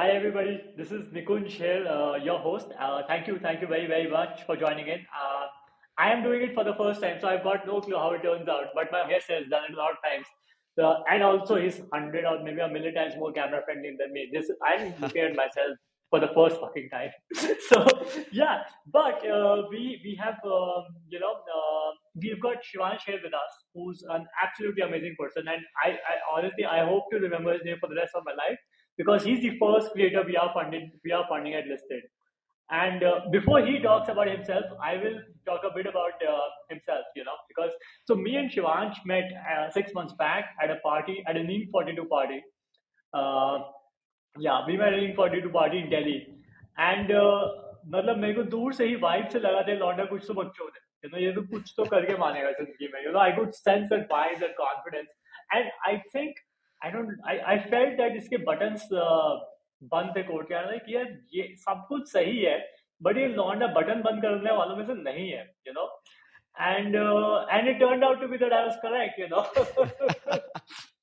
Hi, everybody. This is Nikunj here, uh, your host. Uh, thank you, thank you very, very much for joining in. Uh, I am doing it for the first time, so I've got no clue how it turns out. But my guest has done it a lot of times, and also he's hundred or maybe a million times more camera friendly than me. This I'm at myself for the first fucking time. so yeah, but uh, we we have um, you know uh, we've got Shivansh here with us, who's an absolutely amazing person, and I, I honestly I hope to remember his name for the rest of my life because he's the first creator we are funding, we are funding at listed. And uh, before he talks about himself i will talk a bit about uh, himself you know because so me and shivansh met uh, six months back at a party at an Inc42 party. Uh, yeah we met Inc42 party in delhi. And uh, मतलब मेरे को I से ही vibe the लगा था लौंडा कुछ तो बकचोद है यू नो ये तो कुछ तो करके मानेगा जिंदगी में। You know I could sense that vibes and confidence and I think I don't I I felt that इसके buttons uh, बंद थे कोर्ट के अंदर कि यार ये सब कुछ सही है बट ये लौंडा बटन बंद करने वालों में से नहीं है you no and uh, and it turned out to be that I was correct, you know.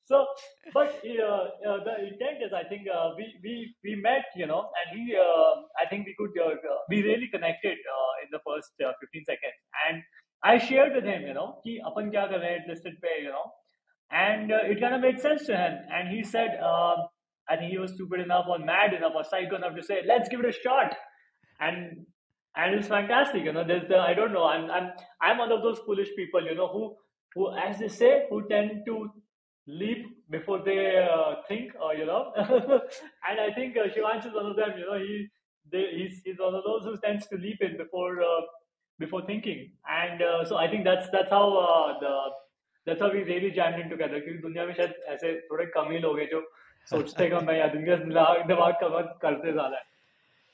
so, but uh, uh, the intent is, I think uh, we we we met, you know, and he, uh, I think we could uh, uh, we really connected uh, in the first uh, 15 seconds, and I shared with him, you know, कि अपन क्या कर रहे हैं listed पे, you know, And uh, it kind of made sense to him, and he said. Uh, I think he was stupid enough or mad enough or psycho enough to say, let's give it a shot. And and it's fantastic, you know. There's the I don't know, I'm I'm I'm one of those foolish people, you know, who who as they say, who tend to leap before they uh, think, or you know. and I think uh, Shivansh is one of them, you know, he they, he's he's one of those who tends to leap in before uh, before thinking. And uh, so I think that's that's how uh, the that's how we really jammed in together. क्योंकि दुनिया में शायद ऐसे थोड़े कम ही लोग हैं जो सोचते कम है या दुनिया दिमाग दिमाग कवर करते ज़्यादा है।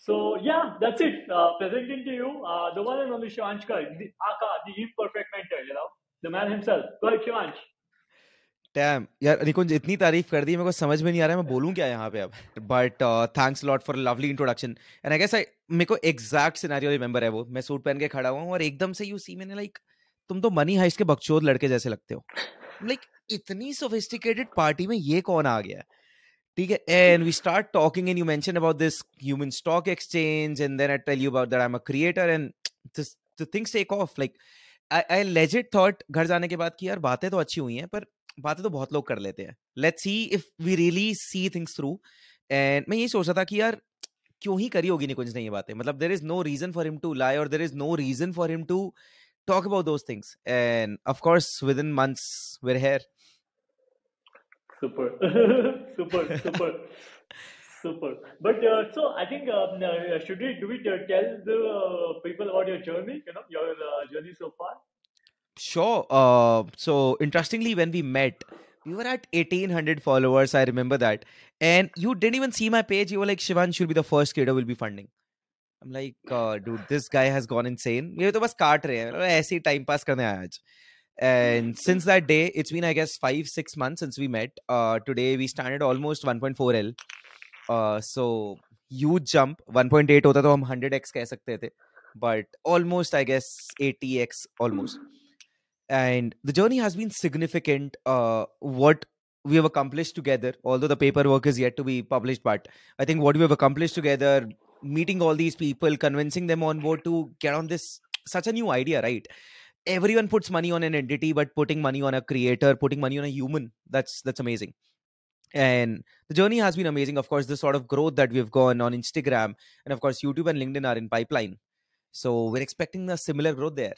So yeah that's it. Uh, presenting to you uh, the one and only Shivansh Kar, the Aka the imperfect mentor you know the man himself. Go ahead Shivansh. Damn यार निकुंज इतनी तारीफ़ कर दी मेरे को समझ में नहीं आ रहा है मैं बोलूँ क्या यहाँ पे अब? But thanks lot for lovely introduction and I guess I मेरे को एग्जैक्ट सिनेरियो रिमेंबर है वो। मैं सूट पहन के खड़ा हुआ हूँ और एकदम से यू सी मैंने लाइक तुम तो मनी हाइस्ट के बकचोद लड़के जैसे लगते हो। लाइक इतनी सोफिस्टिकेटेड पार्टी में ये कौन आ गया? ठीक है and we start talking and you mention about this human stock exchange and then I tell you about that I am a creator and the things take off like I I legit thought घर जाने के बाद कि यार बातें तो अच्छी हुई हैं पर बातें तो बहुत लोग कर लेते हैं। Let's see if we really see things through and मैं यही सोच रहा था कि यार क्यों ही करी होगी निकुंज ने ये बातें? मतलब there is no reason for him to lie और there is no reason for him to talk about those things. And of course within months we're here. Super. Super super. Super. But uh, so i think um, uh, should we do we uh, tell the uh, people about your journey you know your uh, journey so far? Sure. Uh, so interestingly when we met we were at 1800 followers i remember that. And you didn't even see my page. You were like shivan should be the first creator we'll be funding I'm like, uh, dude, this guy has gone insane. ये तो बस काट रहे हैं ऐसे ही time pass करने आया आज and since that day it's been i guess 5 6 months since we met uh, today we stand at almost 1.4l uh, so huge jump 1.8 होता तो हम 100x कह सकते थे but almost i guess 80x almost and the journey has been significant uh, what we have accomplished together although the paperwork is yet to be published but i think what we have accomplished together meeting all these people convincing them on board to get on this such a new idea right? Everyone puts money on an entity but putting money on a creator putting money on a human that's that's amazing. And the journey has been amazing. Of course the sort of growth that we've gone on instagram and of course youtube and linkedin are in pipeline. So we're expecting a similar growth there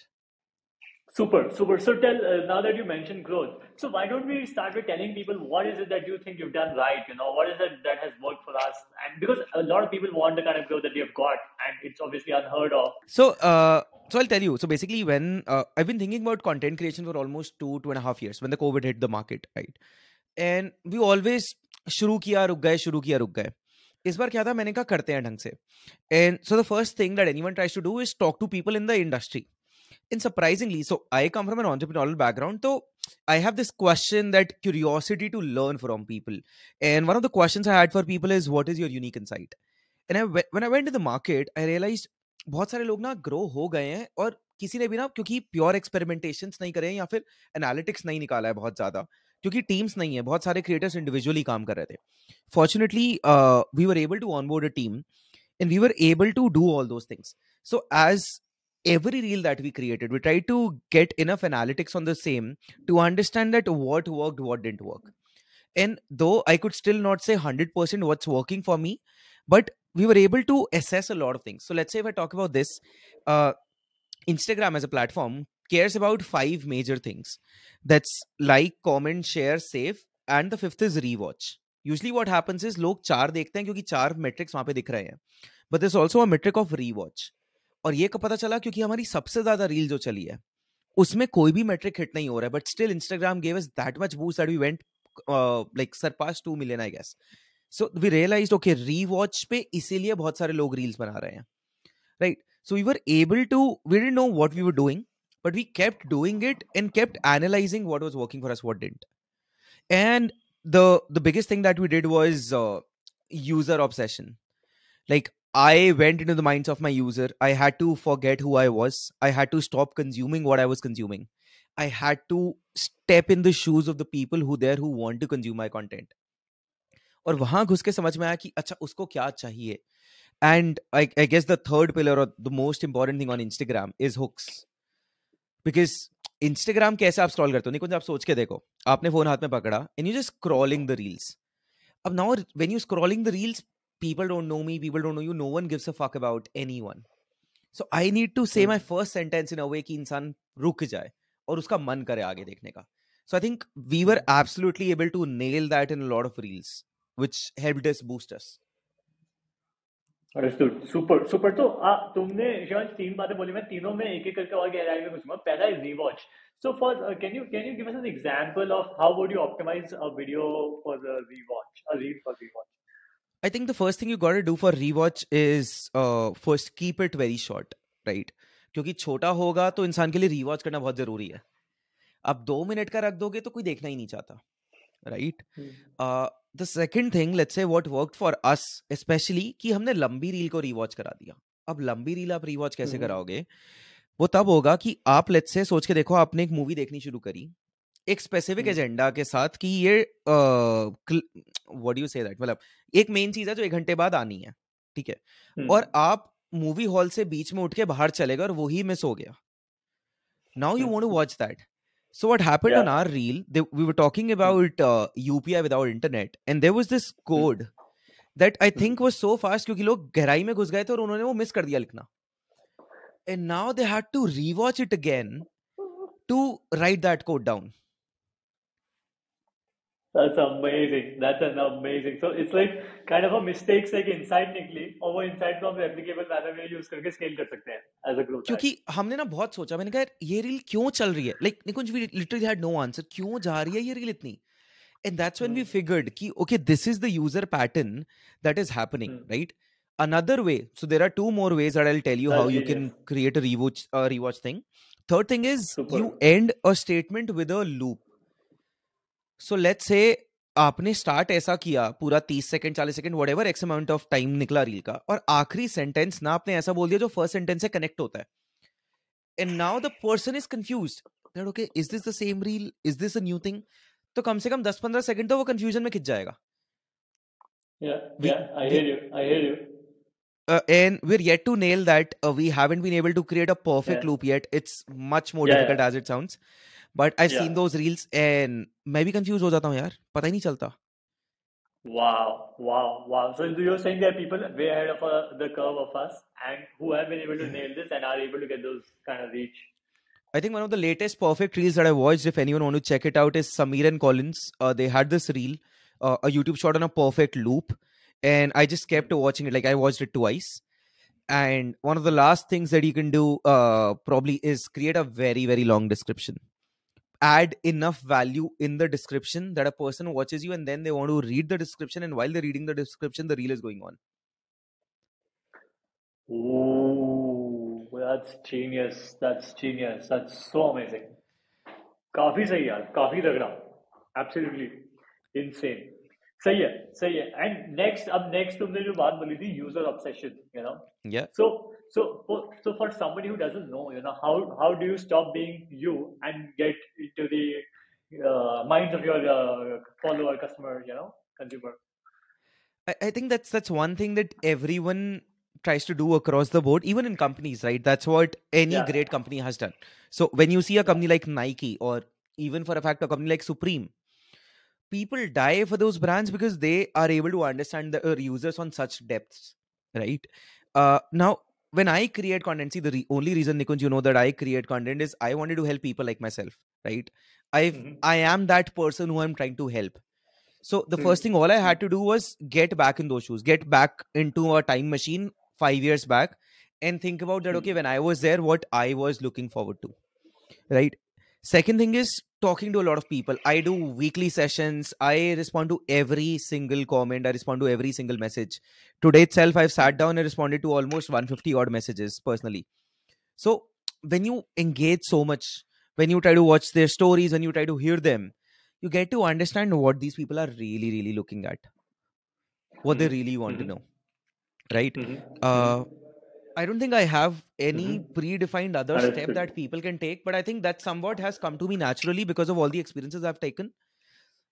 Super, super. So tell uh, now that you mentioned growth. So why don't we start with telling people what is it that you think you've done right? You know, what is it that has worked for us? And because a lot of people want the kind of growth that you've got, and it's obviously unheard of. So, uh, so I'll tell you. So basically, when uh, I've been thinking about content creation for almost two two and a half years, when the COVID hit the market, right? And we always शुरू किया रुक गए शुरू किया रुक गए इस बार क्या था मैंने कहा करते हैं ढंग से and so the first thing that anyone tries to do is talk to people in the industry and surprisingly so i come from an entrepreneurial background so i have this question that curiosity to learn from people and one of the questions i had for people is what is your unique insight and I, when i went to the market i realized बहुत सारे लोग ना grow हो गए हैं और किसी ने भी ना क्योंकि प्योर एक्सपेरिमेंटेशन नहीं करे हैं या फिर एनालिटिक्स नहीं निकाला है बहुत ज्यादा क्योंकि टीम्स नहीं है बहुत सारे क्रिएटर्स इंडिविजुअली काम कर रहे थे fortunately we were able to onboard a team and we were able to do all those things so as every reel that we created we tried to get enough analytics on the same to understand that what worked what didn't work and though i could still not say 100% what's working for me but we were able to assess a lot of things so let's say if i talk about this uh, instagram as a platform cares about five major things that's like comment share save and the fifth is rewatch usually what happens is लोग चार देखते हैं क्योंकि चार matrix वहां पे दिख रहे हैं but this also a metric of rewatch और ये कब पता चला क्योंकि हमारी सबसे ज़्यादा रील जो चली है उसमें कोई भी मेट्रिक हिट नहीं हो रहा है but still Instagram gave us that much boost that we went like surpass two million I guess so we realise okay rewatch पे इसीलिए बहुत सारे लोग रील्स बना रहे हैं right so we were able to we didn't know what we were doing but we kept doing it and kept analyzing what was working for us what didn't. And the the biggest thing that we did was uh, user obsession. i went into the minds of my user i had to forget who i was i had to stop consuming what i was consuming i had to step in the shoes of the people who there who want to consume my content और वहां घुस के समझ में आया कि अच्छा उसको क्या चाहिए and I I guess the third pillar और the most important thing on Instagram is hooks because Instagram कैसे आप स्क्रॉल करते हो निकुंज आप सोच के देखो आपने फोन हाथ में पकड़ा and you just scrolling the reels अब now when you scrolling the reels people don't know me, people don't know you, no one gives a fuck about anyone. so i need to say my first sentence in a way ki insaan ruk jaye aur uska man kare aage dekhne ka so i think we were absolutely able to nail that in a lot of reels which helped us boost us super super तो आ, तुमने शिवांश तीन बातें बोली मैं तीनों में एक एक करके और गहराई में घुसूँगा पहला is rewatch so for can you can you give us an example of how would you optimise a video for the rewatch a reel for rewatch I think the first thing you got to do for rewatch is uh, first keep it very short, right? क्योंकि छोटा होगा तो इंसान के लिए rewatch करना बहुत ज़रूरी है। अब दो मिनट का रख दोगे तो कोई देखना ही नहीं चाहता right the second thing let's say what worked for us specially कि हमने लंबी रील को रीवॉच करा दिया। अब लंबी रील आप रीवॉच कैसे हम्म। कराओगे? वो तब होगा कि आप लेट्स से सोच के देखो आपने एक मूवी देखनी शुरू करी एक स्पेसिफिक हम्म। एजेंडा के साथ कि ये व्हाट यू से दैट मतलब एक मेन चीज़ है जो एक घंटे बाद आनी है ठीक है? और हम्म। आप मूवी हॉल से बीच में उठ के बाहर चले गए और वही मिस हो गया। Now you want to watch that so what happened on our reel we were talking about UPI without internet and there was this code that I think was so fast क्योंकि लोग गहराई में घुस गए थे और उन्होंने वो मिस कर दिया लिखना। And now they had to rewatch it again to write that code down That's amazing. That's an amazing. So it's like kind of a mistakes like insight निकली और वो insight को हम replicable manner में use करके scale कर सकते हैं as a growth hack. क्योंकि हमने ना बहुत सोचा मैंने कहा यार ये रील क्यों चल रही है like Nikunj we literally had no answer क्यों जा रही है ये रील इतनी and that's when we Hmm. Figured कि okay this is the user pattern that is happening Hmm. Right another way so there are two more ways that i'll tell you how That's you genius. can create a rewatch uh, rewatch thing third thing is Super. you end a statement with a loop so let's say आपने start ऐसा किया पूरा तीस second चालीस second whatever x amount of time निकला reel का और आखिरी सेंटेंस ना आपने ऐसा बोल दिया जो फ़र्स्ट सेंटेंस से कनेक्ट होता है। And now the person is confuse okay is this the same reel is this new thing तो कम से कम दस पंद्रह सेकंड तो वो कंफ्यूजन में खिंच जाएगा। And we're yet to nail that we haven't been able to create a perfect loop yet it's much more difficult as it sounds But I've seen Yeah. those reels and मैं भी confused हो जाता हूँ यार पता ही नहीं चलता Wow, wow, wow. So you're saying there are people way ahead of uh, the curve of us and who have been able to nail this and are able to get those kind of reach. I think one of the latest perfect reels that I watched, if anyone want to check it out, is Samir and Collins. Uh, they had this reel, uh, a YouTube shot on a perfect loop, and I just kept watching it. Like I watched it twice. And one of the last things that you can do, uh, probably, is create a very very long description. Add enough value in the description that a person watches you, and then they want to read the description. And while they're reading the description, the reel is going on. Ooh, that's genius. That's genius. That's so amazing. काफी सही यार काफी तगड़ा absolutely insane सही है सही है and next अब नेक्स्ट तुमने जो बात बोली थी user obsession you know Yeah. so so for, so for somebody who doesn't know you know how how do you stop being you and get into the uh, minds of your uh, follower, customer, you know, consumer. I, I think that's that's one thing that everyone tries to do across the board, even in companies, right? That's what any Yeah. great company has done. So when you see a company like Nike or even for a fact a company like Supreme, people die for those brands because they are able to understand their users on such depths, right? Uh, now, when I create content, see the re- only reason Nikunj, you know that I create content is I wanted to help people like myself, right? I Mhm. I am that person who I'm trying to help. So the Hmm. first thing all I had to do was get back in those shoes, get back into a time machine five years back, and think about that. Hmm. Okay, when I was there, what I was looking forward to, right? Second thing is talking to a lot of people. I do weekly sessions. I respond to every single comment. I respond to every single message. Today itself, I've sat down and responded to almost 150 odd messages personally. So when you engage so much, when you try to watch their stories, when you try to hear them, you get to understand what these people are really, really looking at, what they Mhm. really want to Mhm. know, right? Mhm. Uh, I don't think I have any Mhm. predefined other step that people can take, but I think that somewhat has come to me naturally because of all the experiences I've taken.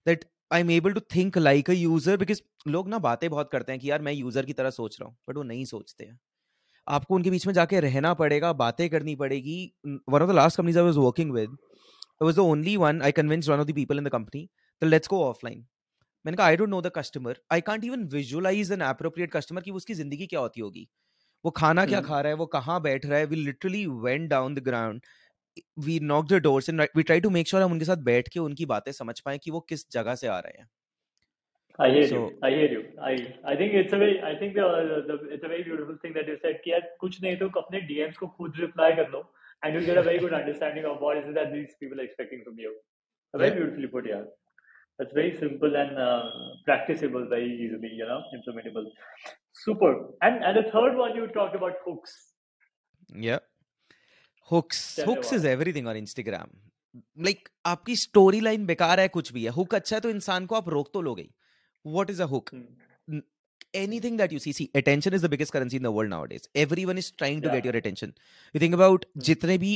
That I'm able to think like a user because लोग ना बातें बहुत करते हैं कि यार मैं user की तरह सोच रहा हूँ बट वो नहीं सोचते हैं आपको उनके बीच में जाके रहना पड़ेगा बातें करनी पड़ेगी one of the last companies I was working with I was the only one I convinced one of the people in the company that let's go offline. मैंने कहा I don't know the customer I can't even visualise an appropriate customer कि उसकी ज़िंदगी क्या होती होगी वो खाना क्या हम्म। खा रहा है वो कहाँ बैठ रहा है we literally went down the ground we knock the doors and we try to make sure हम उनके साथ बैठ के उनकी बातें समझ पाए कि वो किस जगह से आ रहे हैं I hear So- you. I hear you. I I think it's a very I think the, the it's a very beautiful thing that you said कि यार कुछ नहीं तो अपने DMs को खुद reply कर लो and you'll get a very good understanding of what is it that these people are expecting from you. Very Yeah. beautifully put, yeah. That's very simple and uh, practicable very easily, you know, implementable. Super. And and the third one you talked about hooks. Yeah. Hooks. Tell Hooks is everything on Instagram. Like आपकी story line बेकार है कुछ भी है hook अच्छा है तो इंसान को आप रोक तो लोगे what is a hook Hmm. anything that you see see attention is the biggest currency in the world nowadays everyone is trying to Yeah. get your attention you think about Hmm. जितने भी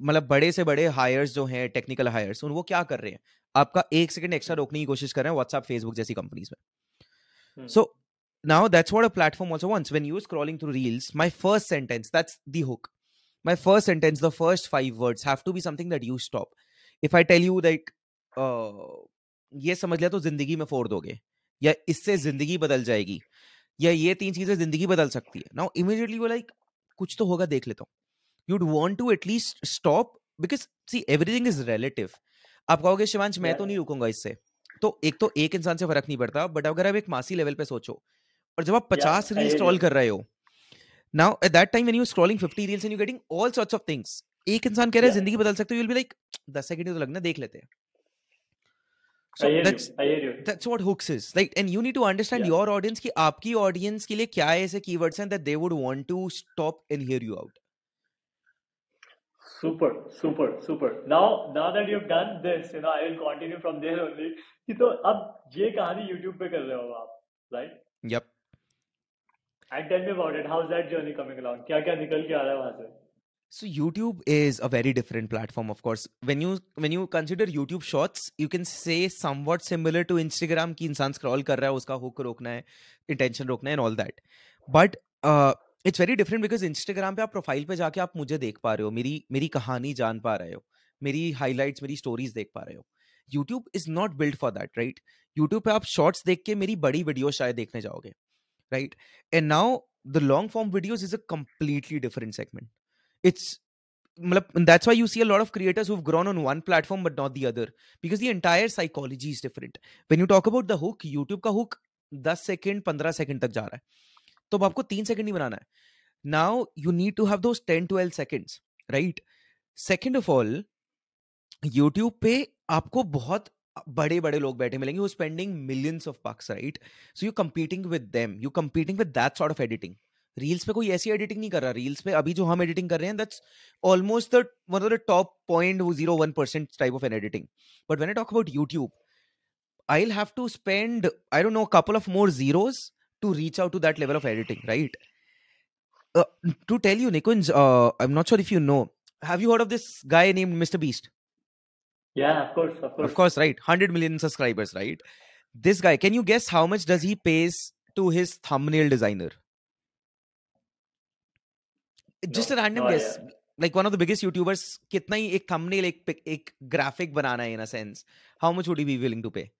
मतलब बड़े से बड़े heirs जो हैं technical heirs उन वो क्या कर रहे हैं आपका एक सेकंड एक्स्ट्रा रोकने की कोशिश कर रहे हैं व्हाट्सएप फेसबुक जैसी कंपनीज़ में Hmm. so now that's what a platform also wants when you're scrolling through reels my first sentence that's the hook my first sentence the first five words have to be something that you stop if i tell you like uh, ये समझ लिया तो ज़िंदगी में फोड़ दोगे या इससे ज़िंदगी बदल जाएगी या ये तीन चीज़ें ज़िंदगी बदल सकती है नाउ इमीडिएटली वो लाइक कुछ तो होगा देख लेता हूँ you'd want to at least stop because see everything is relative आप कहोगे शिवांश मैं Yeah. तो नहीं रुकूँगा इससे तो एक तो एक इंसान से फ़र्क नहीं पड़ता बट अगर आप एक मासी लेवल पे सोचो और जब आप पचास रील स्क्रॉल कर रहे हो now at that time when you scrolling fifty reels and you getting all sorts of things एक इंसान कह रहा है ज़िंदगी बदल सकते हो यू विल बी लाइक दस सेकंड तो लगना देख लेते हैं। आपकी ऑडियंस के लिए क्या ऐसे की वर्ड्स हैं they would want to stop in here you out super super super now now that you done this you know I will continue from there only कि तो अब ये कहानी YouTube पे कर रहे हो आप right yup And tell me about it. How's that journey coming along? क्या क्या निकल के आ रहा है वहाँ से? so youtube is a very different platform of course when you when you consider youtube shorts you can say somewhat similar to instagram कि इंसान scroll कर रहा है उसका hook रोकना है intention रोकना है and all that but uh, it's very different because instagram पे आप प्रोफ़ाइल पे जाके आप मुझे देख पा रहे हो मेरी मेरी कहानी जान पा रहे हो मेरी highlights मेरी stories देख पा रहे हो YouTube is not built for that, right? YouTube पे आप shorts देख के मेरी बड़ी वीडियो शायद देखने जाओगे, right? And now the long form videos is a completely different segment. It's मतलब and that's why you see a lot of creators who've grown on one platform but not the other because the entire psychology is different. When you talk about the hook, YouTube का hook 10 second 15 second तक जा रहा है तो अब आपको तीन second नहीं बनाना है now you need to have those 10 12 seconds right second of all YouTube पे आपको बहुत बड़े बड़े लोग बैठे मिलेंगे वो spending millions of bucks right so you competing with them you competing with that sort of editing reels पे कोई ऐसी एडिटिंग नहीं कर रहा रील्स पे अभी जो हम एडिटिंग कर रहे हैं that's almost the one of the top point zero one percent type of an editing but when I talk about YouTube I have to spend I don't know couple of more zeros to reach out to that level of editing right to tell you Nikunj I am not sure if you know have you heard of this guy named Mister Beast Yeah, of course, of course. Of course, right? 100 million subscribers, right? This guy, can you guess how much does he pays to his thumbnail designer? Just no, a random no guess. Like one of the biggest YouTubers, kitna hi ek thumbnail, ek, ek graphic banana hai in a sense. How much would he be willing to pay?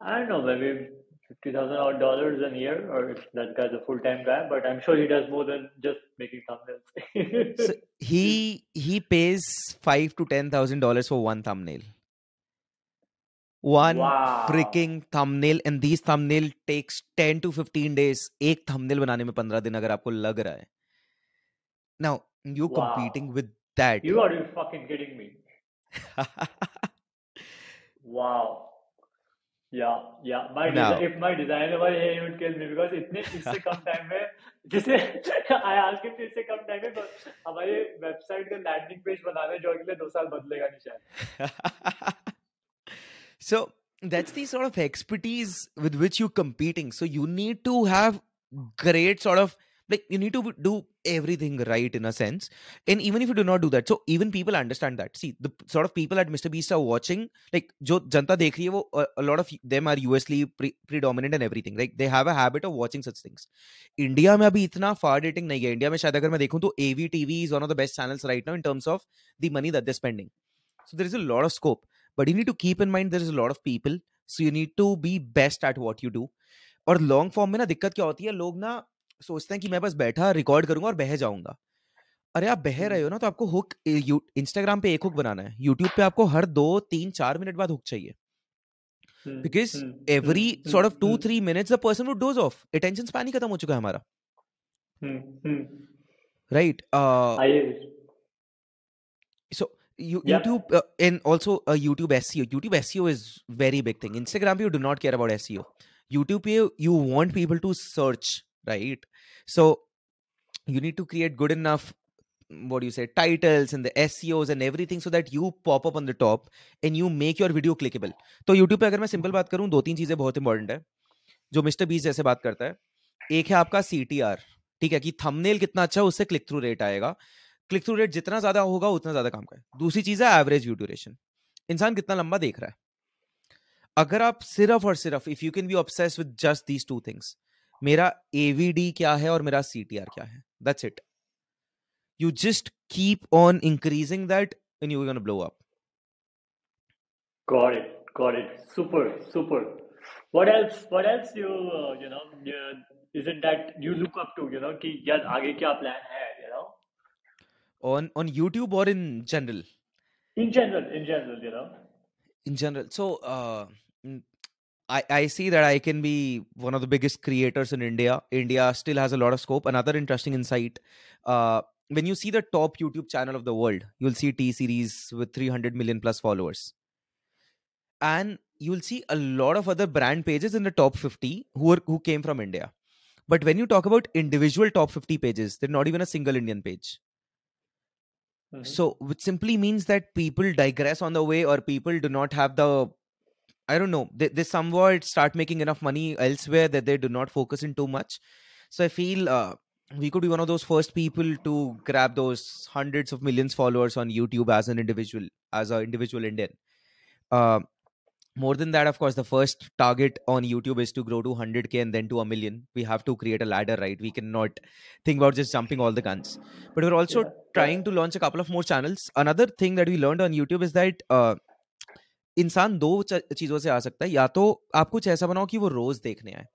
I don't know, maybe fifty thousand odd dollars a year, or if that guy's a full-time guy. But I'm sure he does more than just making thumbnails. So he he pays five to ten thousand dollars for one thumbnail. One Wow. freaking thumbnail, and these thumbnail takes ten to fifteen days. एक thumbnail बनाने में पंद्रह दिन अगर आपको लग रहा है. Now you Wow. competing with that. You are you fucking kidding me? Wow. Yeah yeah my if my इतने इससे कम टाइम टाइम में हमारे वेबसाइट का लैंडिंग पेज दो साल बदलेगा निशान so That's the sort of expertise with which you're competing. So you need to like you need to do everything right in a sense. And even if you do not do that, so even people understand that. See, the sort of people at Mr. Beast are watching, like जो जनता देख रही है वो a, a lot of them are USly pre- predominant and everything. Like they have a habit of watching such things. India में अभी इतना फार dating नहीं है इंडिया में शायद अगर मैं देखूं तो एवी TV is one of the best channels right now in terms of the money that they spending so there is a lot of scope but you need to keep in mind there is a lot of people so you need to be best at what you do और long form में ना दिक्कत क्या होती है लोग ना सोचते हैं कि मैं बस बैठा रिकॉर्ड करूँगा और बह जाऊँगा। अरे आप बह रहे हो ना तो आपको हुक इंस्टाग्राम पे एक हुक बनाना है यूट्यूब पे आपको हर दो तीन चार मिनट बाद हुक चाहिए। Because every sort of two three minutes person would dose of attention span ही खत्म हो चुका है हमारा। Right so YouTube in also YouTube S E O YouTube S E O is very big thing Instagram पे you do not care about S E O YouTube पे you want people to search right so you need to create good enough mm, what do you say titles and the seos and everything so that you pop up on the top and you make your video clickable. तो youtube पे अगर मैं simple बात करूँ दो तीन चीज़ें बहुत इंपॉर्टेंट है जो मिस्टर बीस जैसे बात करता है। एक है आपका CTR ठीक है कि थंबनेल कितना अच्छा उससे क्लिक थ्रू रेट आएगा। क्लिक थ्रू रेट जितना ज़्यादा होगा उतना ज़्यादा काम का दूसरी चीज़ है एवरेज व्यू ड्यूरेशन इंसान कितना लंबा देख रहा है। अगर आप सिर्फ़ और सिर्फ़ if you can be obsess with just these two things मेरा एवीडी क्या है और मेरा सीटीआर क्या है? That's it you just keep on increasing that and you going blow up got it got it super super what else what else you you know isn't that you look up to you know कि यार आगे क्या plan है you know on on YouTube और इन general in general in general you know in general so I, I see that i can be one of the biggest creators in india. India still has a lot of scope. Another interesting insight uh, when you see the top youtube channel of the world you'll see t series with 300 million plus followers. And you'll see a lot of other brand pages in the top 50 who are who came from india. But when you talk about individual top 50 pages they're not even a single indian page. Mhm. so which simply means that people digress on the way or people do not have the i don't know. They, they somewhat start making enough money elsewhere that they do not focus in too much. So i feel uh, we could be one of those first people to grab those hundreds of millions followers on youtube as an individual as an individual indian. Uh, more than that of course the first target on youtube is to grow to 100k and then to a million. We have to create a ladder right? We cannot think about just jumping all the guns. But we're also Yeah, trying to launch a couple of more channels. Another thing that we learned on youtube is that uh, इंसान दो चीज़ों से आ सकता है या तो आप कुछ ऐसा बनाओ कि वो रोज देखने आए।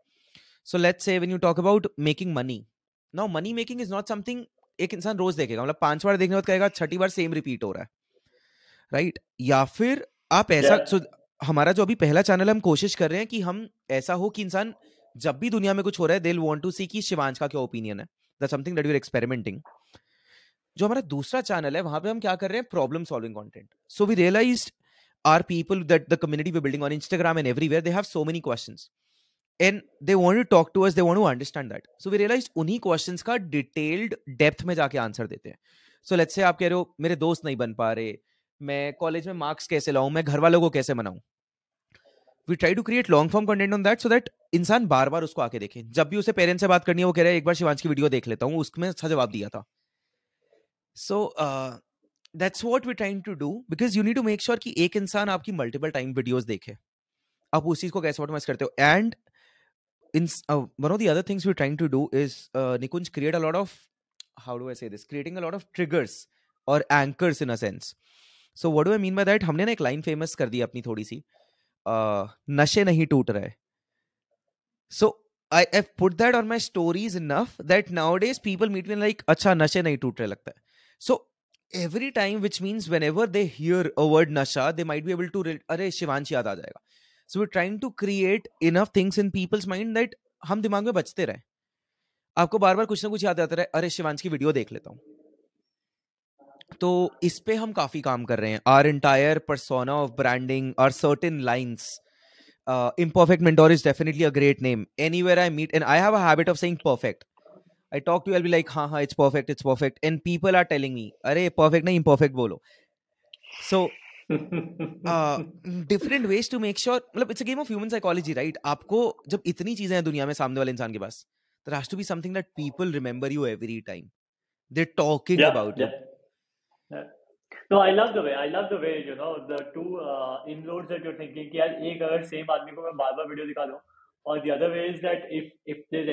So let's say when you talk about making money now money making is not something एक इंसान रोज देखेगा मतलब पाँच बार देखने के बाद कहेगा छठी बार सेम रिपीट हो रहा है। Right right? या फिर आप ऐसा Yeah. सो हमारा जो अभी पहला चैनल हम कोशिश कर रहे हैं कि हम ऐसा हो कि इंसान जब भी दुनिया में कुछ हो रहा है दे वांट टू सी कि शिवांश का क्या ओपिनियन है। That something that we are experimenting जो हमारा दूसरा चैनल है वहाँ पे हम क्या कर रहे हैं? Problem solving content so we realised our people that the community we're building on Instagram and everywhere, they have so many questions. And they want to talk to us, they want to understand that. So we realized उन्हीं questions का detailed depth में जाके answer देते हैं. So let's say आप कह रहे हो मेरे दोस्त नहीं बन पा रहे, मैं कॉलेज में मार्क्स कैसे लाऊं, मैं घर वालों को कैसे मनाऊं. We try to create long form content on that so that इंसान बार बार उसको आके देखे. जब भी उसे पेरेंट्स से बात करनी है वो कह रहा है एक बार शिवांश की वीडियो देख लेता हूँ, उसमें अच्छा जवाब दिया था. So uh, that's what we're trying to do because you need to make sure कि एक इंसान आपकी multiple time videos देखे आप उस चीज को कैसे ऑटोमाइज करते हो and in uh, one of the other things we're trying to do is uh, Nikunj create a lot of how do I say this creating a lot of triggers or anchors in a sense so what do I mean by that हमने ना एक line famous कर दी अपनी थोड़ी सी uh, नशे नहीं टूट रहे so I have put that on my stories enough that nowadays people meet me like अच्छा नशे नहीं टूट रहे लगता है so every time which means whenever they hear a word nasha they might be able to अरे शिवांश याद आ जाएगा so we're trying to create enough things in people's mind that हम दिमाग में बचते रहे आपको बार बार कुछ ना कुछ याद आता रहे अरे शिवांश की वीडियो देख लेता हूँ तो इस पे हम काफ़ी काम कर रहे हैं are entire persona of branding are certain lines imperfect mentor is definitely a great name anywhere i meet and i have a habit of saying perfect I talk to you, I'll be like, ha ha, it's perfect, it's perfect. And people are telling me, अरे perfect नहीं imperfect बोलो. So uh, different ways to make sure मतलब it's a game of human psychology, right? आपको जब इतनी चीज़ें हैं दुनिया में सामने वाले इंसान के पास, there has to be something that people remember you every time. They're talking yeah, about yeah, you. yeah. No, I love the way. I love the way you know the two uh, inroads that you're thinking. कि यार एक अगर same आदमी को मैं बार बार video दिखा दूँ, और the other way is that if if there's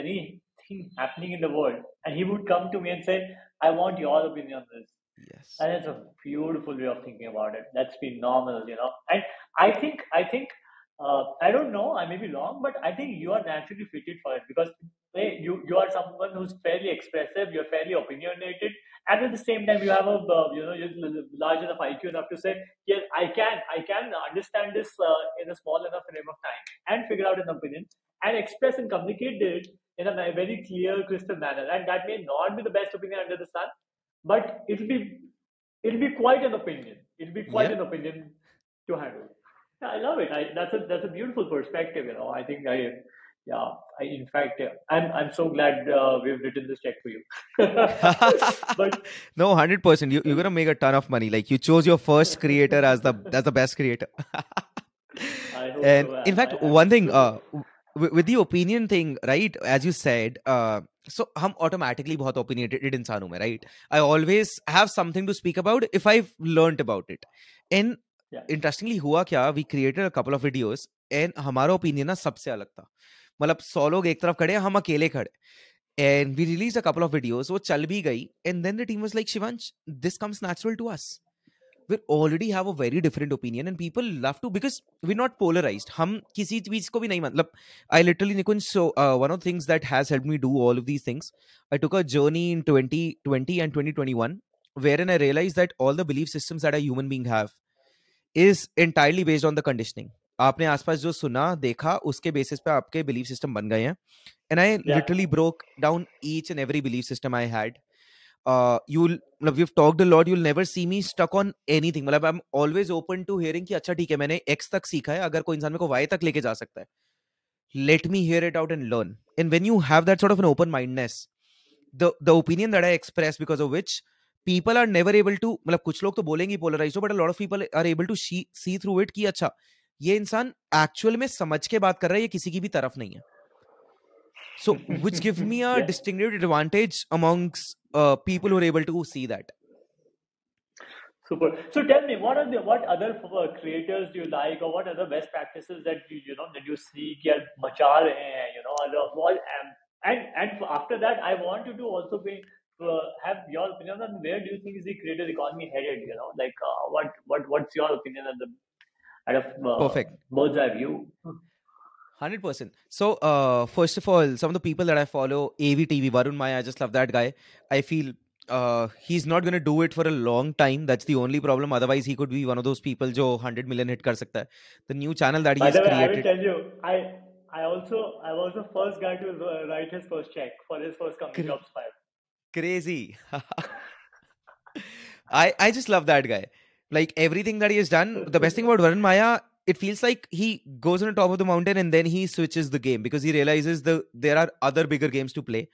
anything happening in the world, and he would come to me and say, "I want your opinion on this." Yes. And it's a beautiful way of thinking about it. That's phenomenal, you know. And I think, I think, uh, I don't know, I may be wrong, but I think you are naturally fitted for it because hey, you you are someone who's fairly expressive, you're fairly opinionated, and at the same time you have a uh, you know you're large enough IQ enough to say, yes, I can I can understand this uh, in a small enough frame of time and figure out an opinion and express and communicate it in a very clear, crystal manner. And that may not be the best opinion under the sun, but it'll be it'll be quite an opinion. It'll be quite Yeah. an opinion to handle. Yeah, I love it. I, that's a that's a beautiful perspective. You know, I think I yeah. I in fact yeah, I'm I'm so glad uh, we've written this check for you. but no, hundred percent. You you're gonna make a ton of money. Like you chose your first creator as the as the best creator. I and so. in fact I- I'm one thing uh with the opinion thing right as you said uh so हम automatically बहुत opinionated इंसान हूँ मैं right I always have something to speak about if I've learned about it and Yeah. interestingly हुआ क्या we created a couple of videos and हमारा opinion ना सबसे अलग था मतलब सौ लोग एक तरफ़ खड़े हैं, हम अकेले खड़े and we released a couple of videos वो चल भी गई and then the team was like Shivansh this comes natural to us we already have a very different opinion and people love to because we're not polarized हम किसी चीज को भी नहीं मतलब I literally Nikunj so uh, one of the things that has helped me do all of these things I took a journey in 2020 and 2021 wherein I realized that all the belief systems that a human being have is entirely based on the conditioning आपने आसपास जो सुना देखा उसके basis पे आपके belief system बन गए हैं and I literally broke down each and every belief system I had see me stuck on anything मतलब I am always open to hearing कि अच्छा ठीक है, मैंने एक्स तक सीखा है, अगर कोई इंसान को वाई तक लेके जा सकता है। Let me hear it out and learn and when you have that of an open mindness the opinion that I express because of which people are never able to मतलब कुछ लोग तो बोलेंगे अच्छा ये इंसान एक्चुअल में समझ के बात कर रहा है, ये किसी की भी तरफ़ नहीं है। so which give me a yeah. distinctive advantage amongst uh, people who are able to see that. Super. So tell me what are the what other uh, creators do you like or what are the best practices that you you know that you see ki macha you know and uh, and after that i want you to also be uh, have your opinion on where do you think is the creator economy headed you know like uh, what what what's your opinion on the out of uh, perfect. bird's eye view? Hundred percent. So, uh, first of all, some of the people that I follow, AVTV, Varun Mayya, I just love that guy. I feel uh, he's not going to do it for a long time. That's the only problem. Otherwise, he could be one of those people who 100 million hit kar sakta. The new channel that By is way, created. I will tell you, I I also I was the first guy to write his first check for his first company, Cra- Five. Crazy. I I just love that guy. Like everything that he has done. The best thing about Varun Mayya it feels like he goes on the top of the mountain and then he switches the game because he realizes the there are other bigger games to play.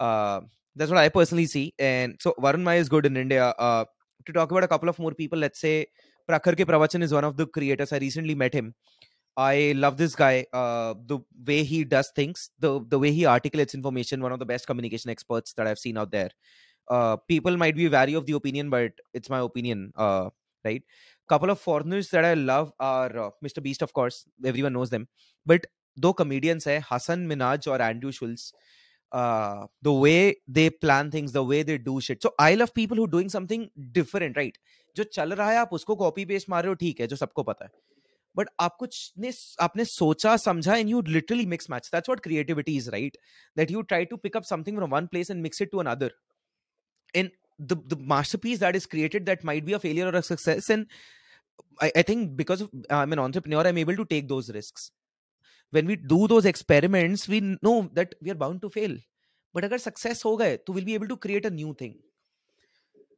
Uh, that's what I personally see. And so Varun Mayya is good in India. Uh, to talk about a couple of more people, let's say Prakhar Ke Pravachan is one of the creators. I recently met him. I love this guy. Uh, the way he does things, the the way he articulates information, one of the best communication experts that I've seen out there. uh, people might be wary of the opinion but it's my opinion uh, right couple of foreigners that i love are uh, mr beast of course everyone knows them but दो comedians है Hasan Minhaj और Schulz uh, the way they plan things the way they do shit so I love people who doing something different right जो चल रहा है आप उसको copy paste मार रहे हो ठीक है जो सबको पता है बट आप कुछ ने आपने सोचा समझा and you literally mix match that's what creativity is right that you try to pick up something from one place and mix it to another in the the masterpiece that is created that might be a failure or a success and I, I think because of, i'm an entrepreneur i'm able to take those risks when we do those experiments we know that we are bound to fail but agar success ho gaye to we'll be able to create a new thing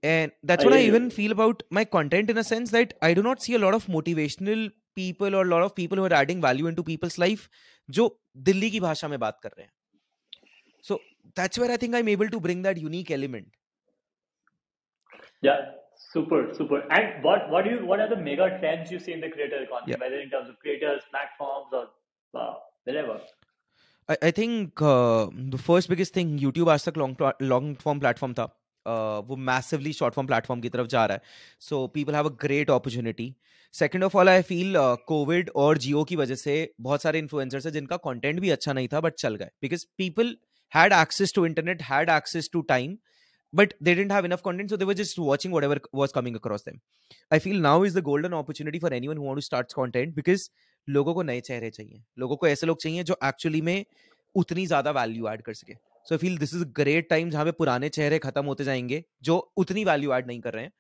and that's I what i hear you. even feel about my content in a sense that i do not see a lot of motivational people or a lot of people who are adding value into people's life जो दिल्ली की भाषा में बात कर रहे हैं so that's where i think i'm able to bring that unique element Yeah, super, super. And what what do you what are the mega trends you see in the creator economy, Yeah. whether in terms of creators, platforms, or uh, whatever? I, I think uh, the first biggest thing YouTube आज तक long long form platform था uh, वो massively short form platform की तरफ़ जा रहा है so people have a great opportunity second of all I feel uh, COVID और जियो की वजह से बहुत सारे influencers हैं जिनका content भी अच्छा नहीं था but चल गए because people had access to internet had access to time but they didn't have enough content, so they were just watching whatever was coming across them. I feel now is the golden opportunity for anyone who want to start content because लोगों को नए चेहरे चाहिए। लोगों को ऐसे लोग चाहिए जो एक्चुअली में उतनी ज़्यादा वैल्यू ऐड कर सके। So I feel this is great time जहाँ पे पुराने चेहरे खत्म होते जाएँगे, जो उतनी वैल्यू ऐड नहीं कर रहे हैं।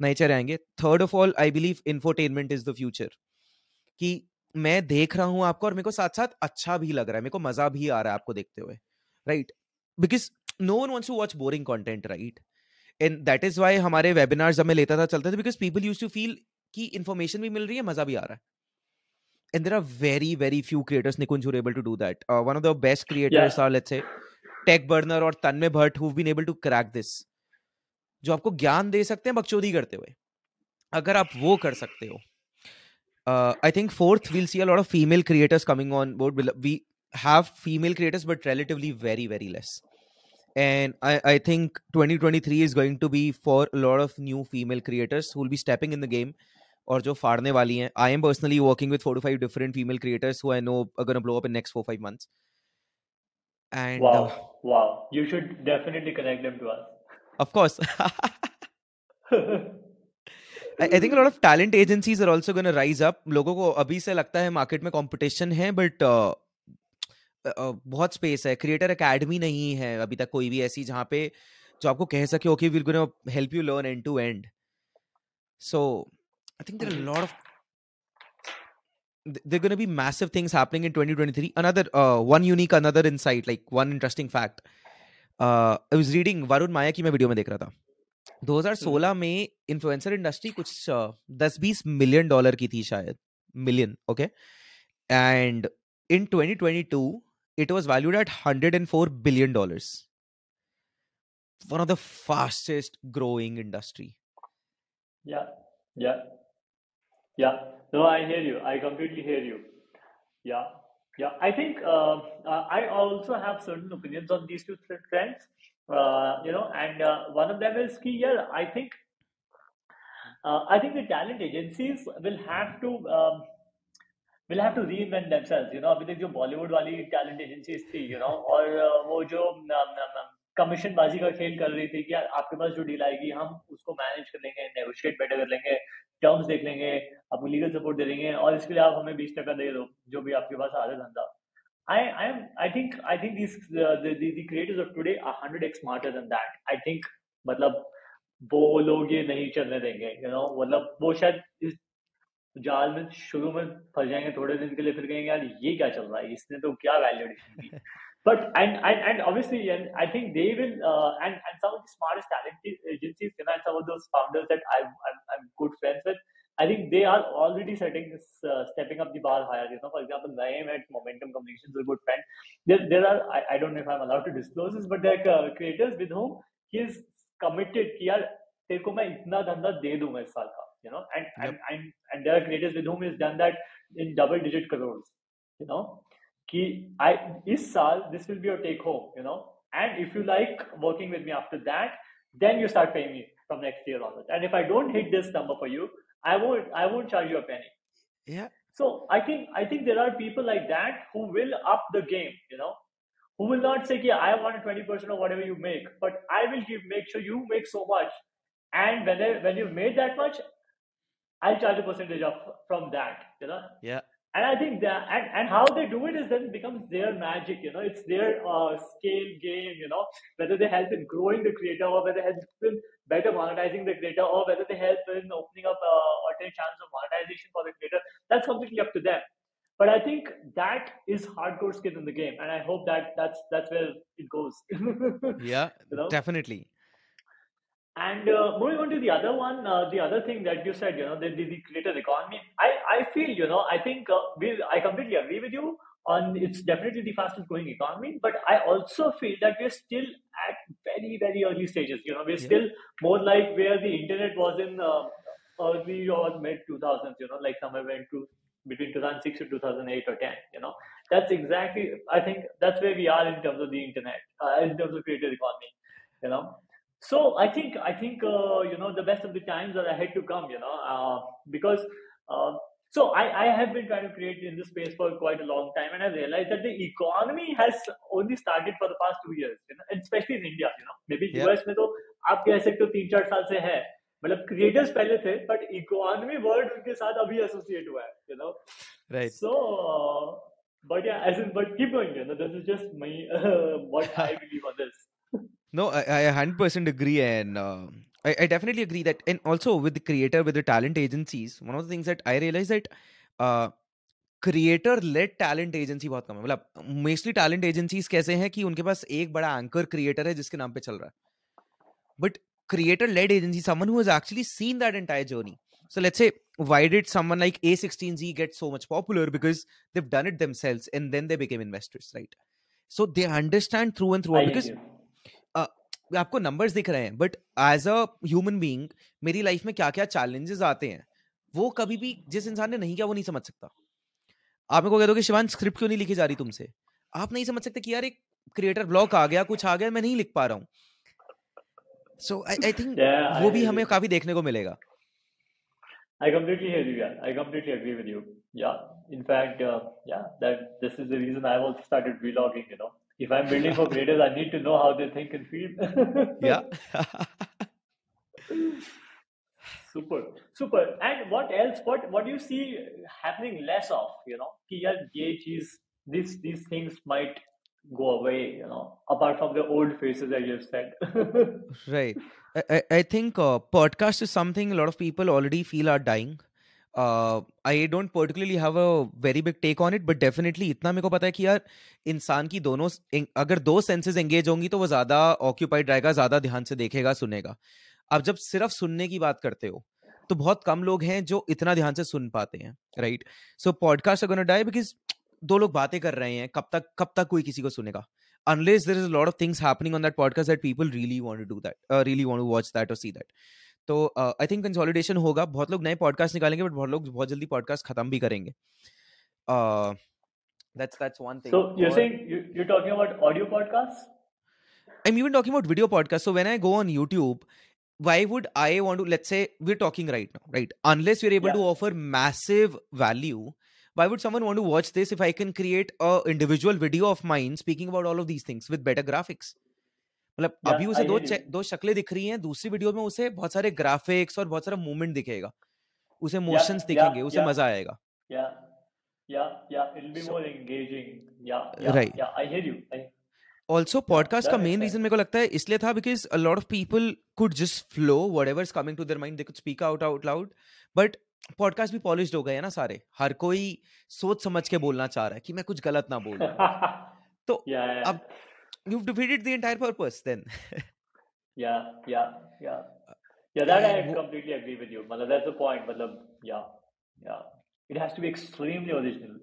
नए चेहरे आएँगे। Third of all I believe infotainment is the future कि मैं देख रहा हूँ आपको और मेरे को साथ साथ अच्छा भी लग रहा है, मेरे को मज़ा भी आ रहा है आपको देखते हुए। Right because no one wants to watch boring content right and that is why हमारे वेबिनार्स हमें लेता था चलता था because people use to feel कि इन्फॉर्मेशन भी मिल रही है मज़ा भी आ रहा है। And there are very, very few creators, very few creators Nikunj who're able to do that one of the best creators are let's say take burner और Tanmay Bhatt who been able to crack this जो आपको ज्ञान दे सकते हैं बकचोदी करते हुए। अगर आप वो कर सकते हो। I think fourth we'll see a lot of female creators coming on board we have female creators but relatively very very less and I, I think 2023 is going to be for a lot of new female creators who will be stepping in the game और जो फाड़ने वाली हैं I am personally working with four to five different female creators who I know are going to blow up in next 4 5 months and uh, Wow, wow. You should definitely connect them to us. of course I, I think a lot of talent agencies are also going to rise up लोगों को अभी से लगता है market में competition है but बहुत space है क्रिएटर एकेडमी नहीं है अभी तक कोई भी ऐसी जहाँ पे जो आपको कह सके okay we're gonna help you learn end to end so I think there are lot of there are going to be massive things happening in 2023 another uh, one unique another insight like one interesting fact. Uh, i was reading varun maya की मैं video में देख रहा था 2016 में influencer industry कुछ दस बीस मिलियन डॉलर की थी शायद. Million okay and in 2022 it was valued at 104 billion dollars one of the fastest growing industry Yeah, yeah, yeah. No, I hear you. I completely hear you. Yeah, yeah. I think uh, uh, I also have certain opinions on these two trends. Uh, you know, and uh, one of them is key. Yeah, I think. Uh, I think the talent agencies will have to um, will have to reinvent themselves. You know, अभी तक जो बॉलीवुड वाली talent agencies थी, you know, और वो जो commission बाजी का खेल कर रही थी कि यार आपके पास जो डील आएगी हम उसको मैनेज कर लेंगे नेगोशिएट बेटर कर लेंगे टर्म्स देख लेंगे आपको लीगल सपोर्ट दे देंगे और इसके लिए आप हमें बीस टका दे दो जो भी आपके पास आ रहा धंधा I I am I think I think these uh, the, the the creators of today are hundred x smarter than that. I मतलब वो लोग ये नहीं चलने देंगे you know मतलब वो शायद इस जाल में शुरू में फंस जाएँगे थोड़े दिन के लिए फिर कहेंगे यार ये क्या चल रहा है? इसने तो क्या value the but and and and obviously and I think they will and and some of the smartest talented agencies can I some of those founders that I I am good friends with I think they are already setting stepping up the bar higher you know for example I at Momentum Communications a good friend there there are I don't know if I am allowed to disclose this but there creators with whom he is committed कि यार तेरे को मैं इतना धंधा दे दूँगा इस साल का। you know, and, yep. and, and, and there are creators with whom he's done that in double digit crores, you know. Ki, I, is sal, this will be your take home, you know. And if you like working with me after that, then you start paying me from next year onwards. And if I don't hit this number for you, I won't, I won't charge you a penny. Yeah. So I think, I think there are people like that who will up the game, you know, who will not say, yeah, I want a 20% of whatever you make, but I will give, make sure you make so much. And when, I, when you made that much, I'll charge a percentage of from that, you know. Yeah. And I think that and, and how they do it is then becomes their magic, you know, it's their uh, scale game, you know, whether they help in growing the creator or whether they help in better monetizing the creator or whether they help in opening up uh, alternate channels of monetization for the creator. That's completely up to them. But I think that is hardcore skin in the game, and I hope that that's that's where it goes. yeah, you know? definitely. And uh, moving on to the other one, uh, the other thing that you said, you know, the, the, the creator economy. I, I feel, you know, I think uh, we, I completely agree with you on it's definitely the fastest growing economy, but I also feel that we're still at very, very early stages. You know, we're yeah. still more like where the internet was in uh, early or mid 2000s, you know, like somewhere into between 2006 to 2008 or 10, you know. That's exactly, I think that's where we are in terms of the internet, uh, in terms of creator economy, you know so I think I think uh, you know the best of the times are ahead to come. You know uh, because uh, so I, I have been trying to create in this space for quite a long time, and I realized that the economy has only started for the past two years, you know, and especially in India. You know, maybe Yeah. US में तो आप कह सकते हो तीन चार साल से है मतलब क्रिएटर्स पहले थे बट इकोनॉमी वर्ड उनके साथ अभी एसोसिएट हुआ है you no Right. so but yeah as in but keep going you know this is just my uh, what I believe on this No, I, I 100% agree, and uh, I, I definitely agree that, and also with the creator, with the talent agencies, one of the things that I realized that uh, creator lead talent agency बहुत कम है मतलब mostly talent agencies कैसे हैं कि उनके पास एक बड़ा एंकर क्रिएटर है जिसके नाम पे चल रहा है but creator led agency someone who has actually seen that entire journey so let's say why did someone like a16z get so much popular because they've done it themselves and then they became investors right so they understand through and through I because hear you. आपको numbers दिख रहे हैं but as a human being मेरी life में क्या क्या challenges आते हैं वो कभी भी जिस इंसान ने नहीं किया वो नहीं समझ सकता आप मेरे को कह दो कि शिवान स्क्रिप्ट क्यों नहीं लिखी जा रही तुमसे आप नहीं समझ सकते कि यार एक क्रिएटर ब्लॉक आ गया कुछ आ गया मैं नहीं लिख पा रहा हूँ सो आई थिंक वो भी हमें काफ़ी देखने को मिलेगा I completely hear you. Yeah, I completely agree with you. Yeah, in fact, uh, yeah, that this is the reason I've also started vlogging. You know, if I'm building for graders, I need to know how they think and feel. yeah. super, super. And what else? What what do you see happening less of? You know, PR, GHs, these these things might go away. You know, apart from the old faces that you've said. right. I I think uh, podcast is something a lot of people already feel are dying. I don't particularly have a very big take on it but definitely इतना मेरे को पता है कि यार, इंसान की दोनों अगर दो सेंसेज एंगेज होंगी तो वो ज़्यादा ऑक्यूपाइड रहेगा, ज़्यादा ध्यान से देखेगा, सुनेगा। अब जब सिर्फ़ सुनने की बात करते हो तो बहुत कम लोग हैं जो इतना ध्यान से सुन पाते हैं राइट सो पॉडकास्ट अगर डाई बिकॉज़ दो लोग बातें कर रहे हैं, कब तक कब तक कोई किसी को सुनेगा? Unless there is lot of things happening on that podcast that people really want to that really want to watch that और सी दैट तो आई थिंक कंसोलिडेशन होगा बहुत लोग नए पॉडकास्ट निकालेंगे बट बहुत लोग बहुत जल्दी पॉडकास्ट खत्म भी करेंगे that's that's one thing so you're saying you, you're talking about audio podcasts? I'm even talking about video podcasts. So when I go on YouTube, why would I want to, let's say we're talking right now, right? Unless we're able Yeah. to offer massive value, why would someone want to watch this if I can create a individual video of mine speaking about all of these things with better graphics? मतलब अभी उसे दो दो शक्लें दिख रही हैं दूसरी video में उसे बहुत सारे ग्राफिक्स और बहुत सारा मूवमेंट दिखेगा। उसे मोशंस दिखेंगे उसे मज़ा आएगा। ऑल्सो पॉडकास्ट का मेन रीजन मेरे को लगता है इसलिए था because a lot of people could just flow whatever coming to their mind they could speak out out loud but podcast भी पॉलिश्ड हो गए ना सारे। हर कोई सोच समझ के बोलना चाह रहा है कि मैं कुछ गलत ना बोलूँ। तो अब you defeated the entire purpose then yeah, yeah, yeah. Yeah, that I completely agree with you. Matlab, that's the point. Matlab, yeah, yeah. It has to be extremely original.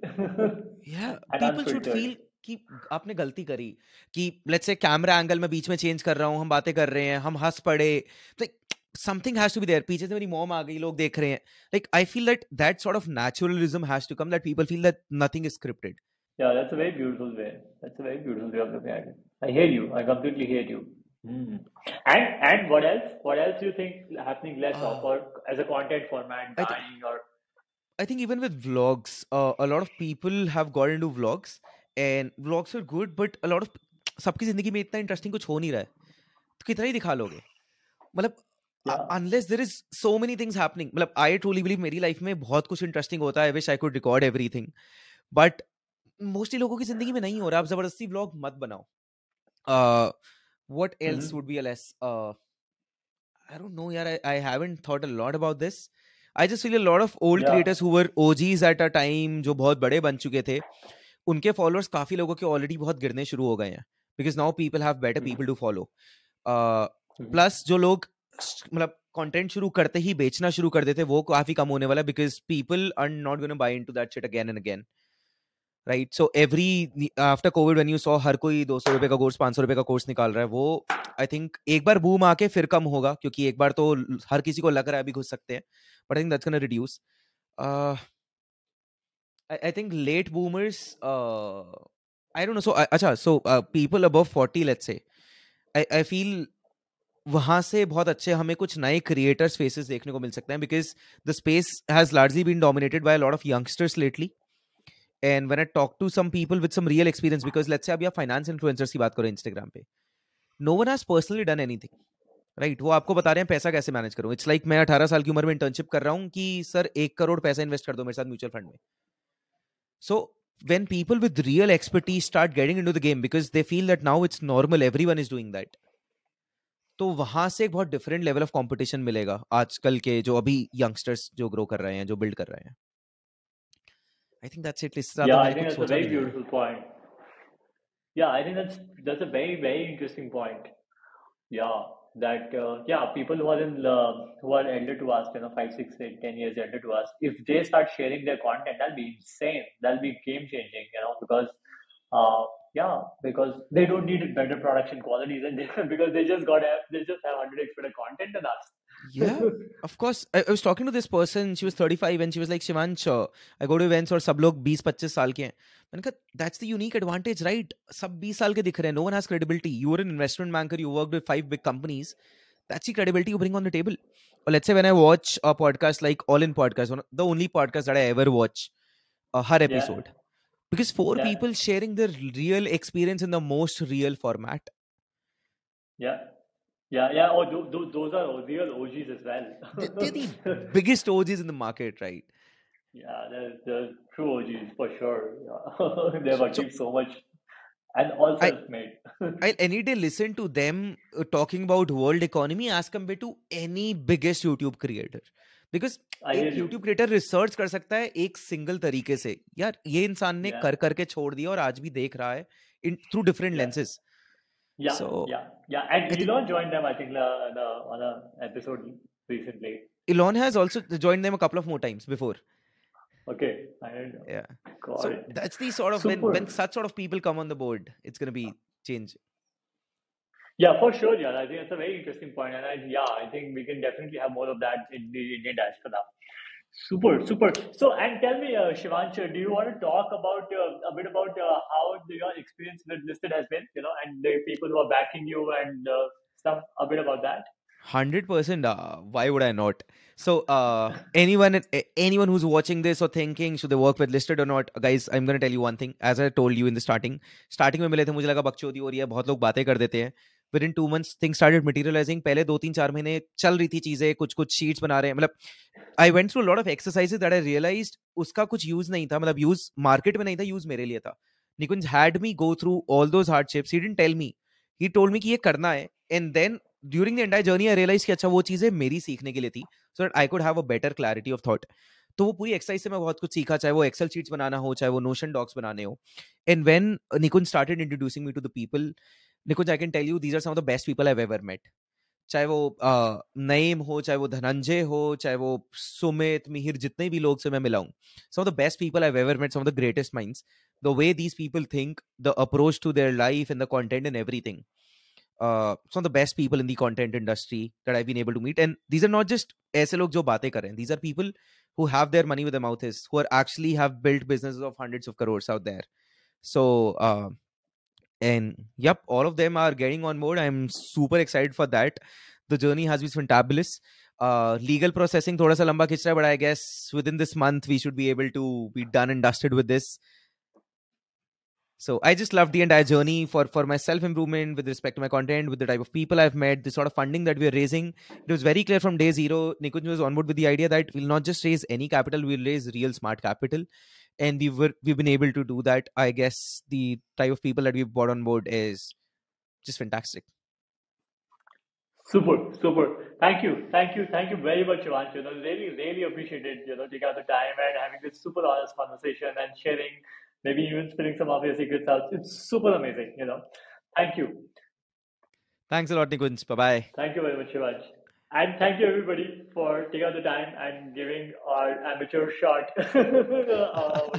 या And शुड unfiltered. फील कि आपने गलती करी कि let's say camera angle में बीच में change कर रहा हूँ हम बातें कर रहे हैं हम हंस पड़े something has to be there पीछे से मेरी मॉम आ गई लोग देख रहे हैं like I feel that that sort of naturalism has to come that people feel that nothing is scripted Yeah, that's a very beautiful way. That's a very beautiful way of looking at it. I hear you. I completely hear you. Mm. And and what else? What else do you think happening less uh, of, Uh, or as a content format dying, I dying, or I think even with vlogs, uh, a lot of people have got into vlogs, and vlogs are good, but a lot of सबकी ज़िंदगी में इतना interesting कुछ हो नहीं रहा है तो कितना ही दिखा लोगे मतलब unless there is so many things happening मतलब आई ट्रूली बिलीव मेरी लाइफ में बहुत कुछ इंटरेस्टिंग होता है wish I could record everything but mostly लोगों की ज़िंदगी में नहीं हो रहा आप ज़बरदस्ती व्लॉग मत बनाओ। a less uh i don't know yeah I, I haven't thought a lot about this. I just feel a lot of old yeah, creators who were og's at a time जो बहुत बड़े बन चुके थे उनके followers काफ़ी लोगों के ऑलरेडी बहुत गिरने शुरू हो गए हैं because now people have better. People to follow. Plus जो लोग मतलब कंटेंट शुरू करते ही बेचना शुरू कर देते वो काफ़ी कम होने वाला because people are not gonna buy into that shit again and again right so every after COVID when you saw हर कोई दो सौ रुपए का कोर्स पाँच सौ रुपए का कोर्स निकाल रहा है, वो आई थिंक एक बार बूम आके फिर कम होगा, क्योंकि एक बार तो हर किसी को लग रहा है अभी घुस सकते हैं but I think that's reduce I think let boomers I don't know so अच्छा so people above 40 let's say I I feel वहाँ से बहुत अच्छे हमें कुछ नए क्रिएटर्स फेसेस देखने को मिल सकते हैं because the space has largely been dominated by lot of youngsters lately and when I talk to some people with some real experience because let's say अभी आप फाइनेंस इन्फ्लुएंसर्स की बात करो इंस्टाग्राम पे no one has personally done anything right वो आपको बता रहे हैं पैसा कैसे मैनेज करूँ? इट्स लाइक मैं 18 साल की उम्र में इंटर्नशिप कर रहा हूँ कि सर, एक करोड़ पैसा इन्वेस्ट कर दो मेरे साथ म्यूचुअल फंड में। So, when people with real expertise start getting into the game, because they feel that now it's normal, everyone is doing that तो वहाँ से एक बहुत डिफरेंट लेवल ऑफ़ कंपटीशन मिलेगा आजकल के जो अभी यंगस्टर्स जो ग्रो कर रहे हैं, जो बिल्ड कर रहे हैं। I think that's it. Yeah, I think that's a very beautiful point. Yeah, I think that's that's a very very interesting point. Yeah, that uh, yeah, people who are in uh, who are elder to us, you know, five, six, eight, ten years elder to us, if they start sharing their content, that'll be insane. That'll be game changing, you know, because uh, yeah, because they don't need better production qualities and because they just got they just have hundred x better content than us Yeah, of course. I, I was talking to this person. She was 35 and she was like, Shivansh, uh, I go to events और सब लोग 20-25 साल के हैं मैंने कहा that's the unique advantage, right? सब 20 साल के दिख रहे हैं. No one has credibility. You were an investment banker. You worked with five big companies. That's the credibility you bring on the table. Or let's say when I watch a podcast like All In Podcast, one of the only podcast that I ever watch, uh, her yeah, episode, because four yeah, people sharing their real experience in the most real format. yeah, yeah, yeah. Oh, th- th- those are real OGs as They're, they're the biggest OGs in the market, right? Yeah, they're, they're true OGs for sure. Yeah. They've So, so achieved so much and all self-made. I'll any day listen to them uh, talking about world economy as compared to any biggest YouTube creator. Because I एक. YouTube creator research कर सकता है एक single तरीके से यार ये इंसान ने Yeah, कर करके छोड़ दिया और आज भी देख रहा है in through different yeah, lenses. Yeah, So yeah, yeah. And I Elon joined them, I think, uh, the, on an episode recently. Elon has also joined them a couple of more times before. Okay, I don't know. Yeah. Got So that's the sort of when when such sort of people come on the board, it's gonna be change. Yeah, for sure. Yeah, I think that's a very interesting point, and I, yeah, I think we can definitely have more of that in the Indian diaspora. Super, super. So, and tell me, uh, Shivansh, do you want to talk about uh, a bit about uh, how the, your experience with Listed has been, you know, and the people who are backing you and uh, stuff, a bit about that? Hundred percent. Uh, why would I not? So, uh, anyone, a- anyone who's watching this or thinking should they work with listed or not, guys, I'm gonna tell you one thing. As I told you in the starting, starting में मिले थे मुझे लगा बकचोदी हो रही है बहुत लोग बातें कर देते हैं within two months thing started materialising पहले दो तीन चार महीने चल रही थी चीज़ें, कुछ कुछ शीट्स बना रहे हैं। मतलब I went through lot of exercises that I realised उसका कुछ यूज़ नहीं था। मतलब यूज़ मार्केट में नहीं था यूज़ मेरे लिए था। Nikunj had me go through all those hardships he didn't tell me he told me कि ये करना है। And then during the entire journey I realise कि अच्छा वो चीज़ें मेरी सीखने के लिए थी so that I could have a better clarity of thought तो वो पूरी एक्सरसाइज से मैं बहुत कुछ सीखा, चाहे वो एक्सेल शीट्स बनाना हो, चाहे वो नोशन डॉक्स बनाने हो। And when Nikunj started introducing me to the people Nikunj I can tell you these are some of the best people I have ever met चाहे वो अ, नईम हो चाहे वो धनंजय हो चाहे वो सुमित मिहिर जितने भी लोग से मैं मिला हूं some of the best people I've ever met, some of the greatest minds. The way these people think, the approach to their life and the content and everything. Uh, some of the best people in the content industry that I've been able to meet. And these are not just ऐसे लोग जो बातें कर रहे हैं. These are people who have their money where their mouth is, who are actually have built businesses of hundreds of crores out there. So uh, and yep all of them are getting on board. I'm super excited for that. The journey has been fantabulous. Uh, legal processing thoda sa lamba khich but i guess within this month we should be able to be done and dusted with this. So i just loved the entire journey for for my self improvement with respect to my content with the type of people i've met the sort of funding that we're raising. It was very clear from day zero nikunj was on board with the idea that we'll not just raise any capital we'll raise real smart capital and we were we've been able to do that i guess the type of people that we've brought on board is just fantastic Super, super. Thank you, thank you, thank you very much, Shivansh. You know, really, really appreciated you know taking out the time and having this super honest conversation and sharing, maybe even spilling some of your secrets out. It's super amazing. You know, thank you. thanks a lot nikunj bye bye Thank you very much, Shivansh. And thank you everybody for taking out the time and giving our amateur shot. Uh,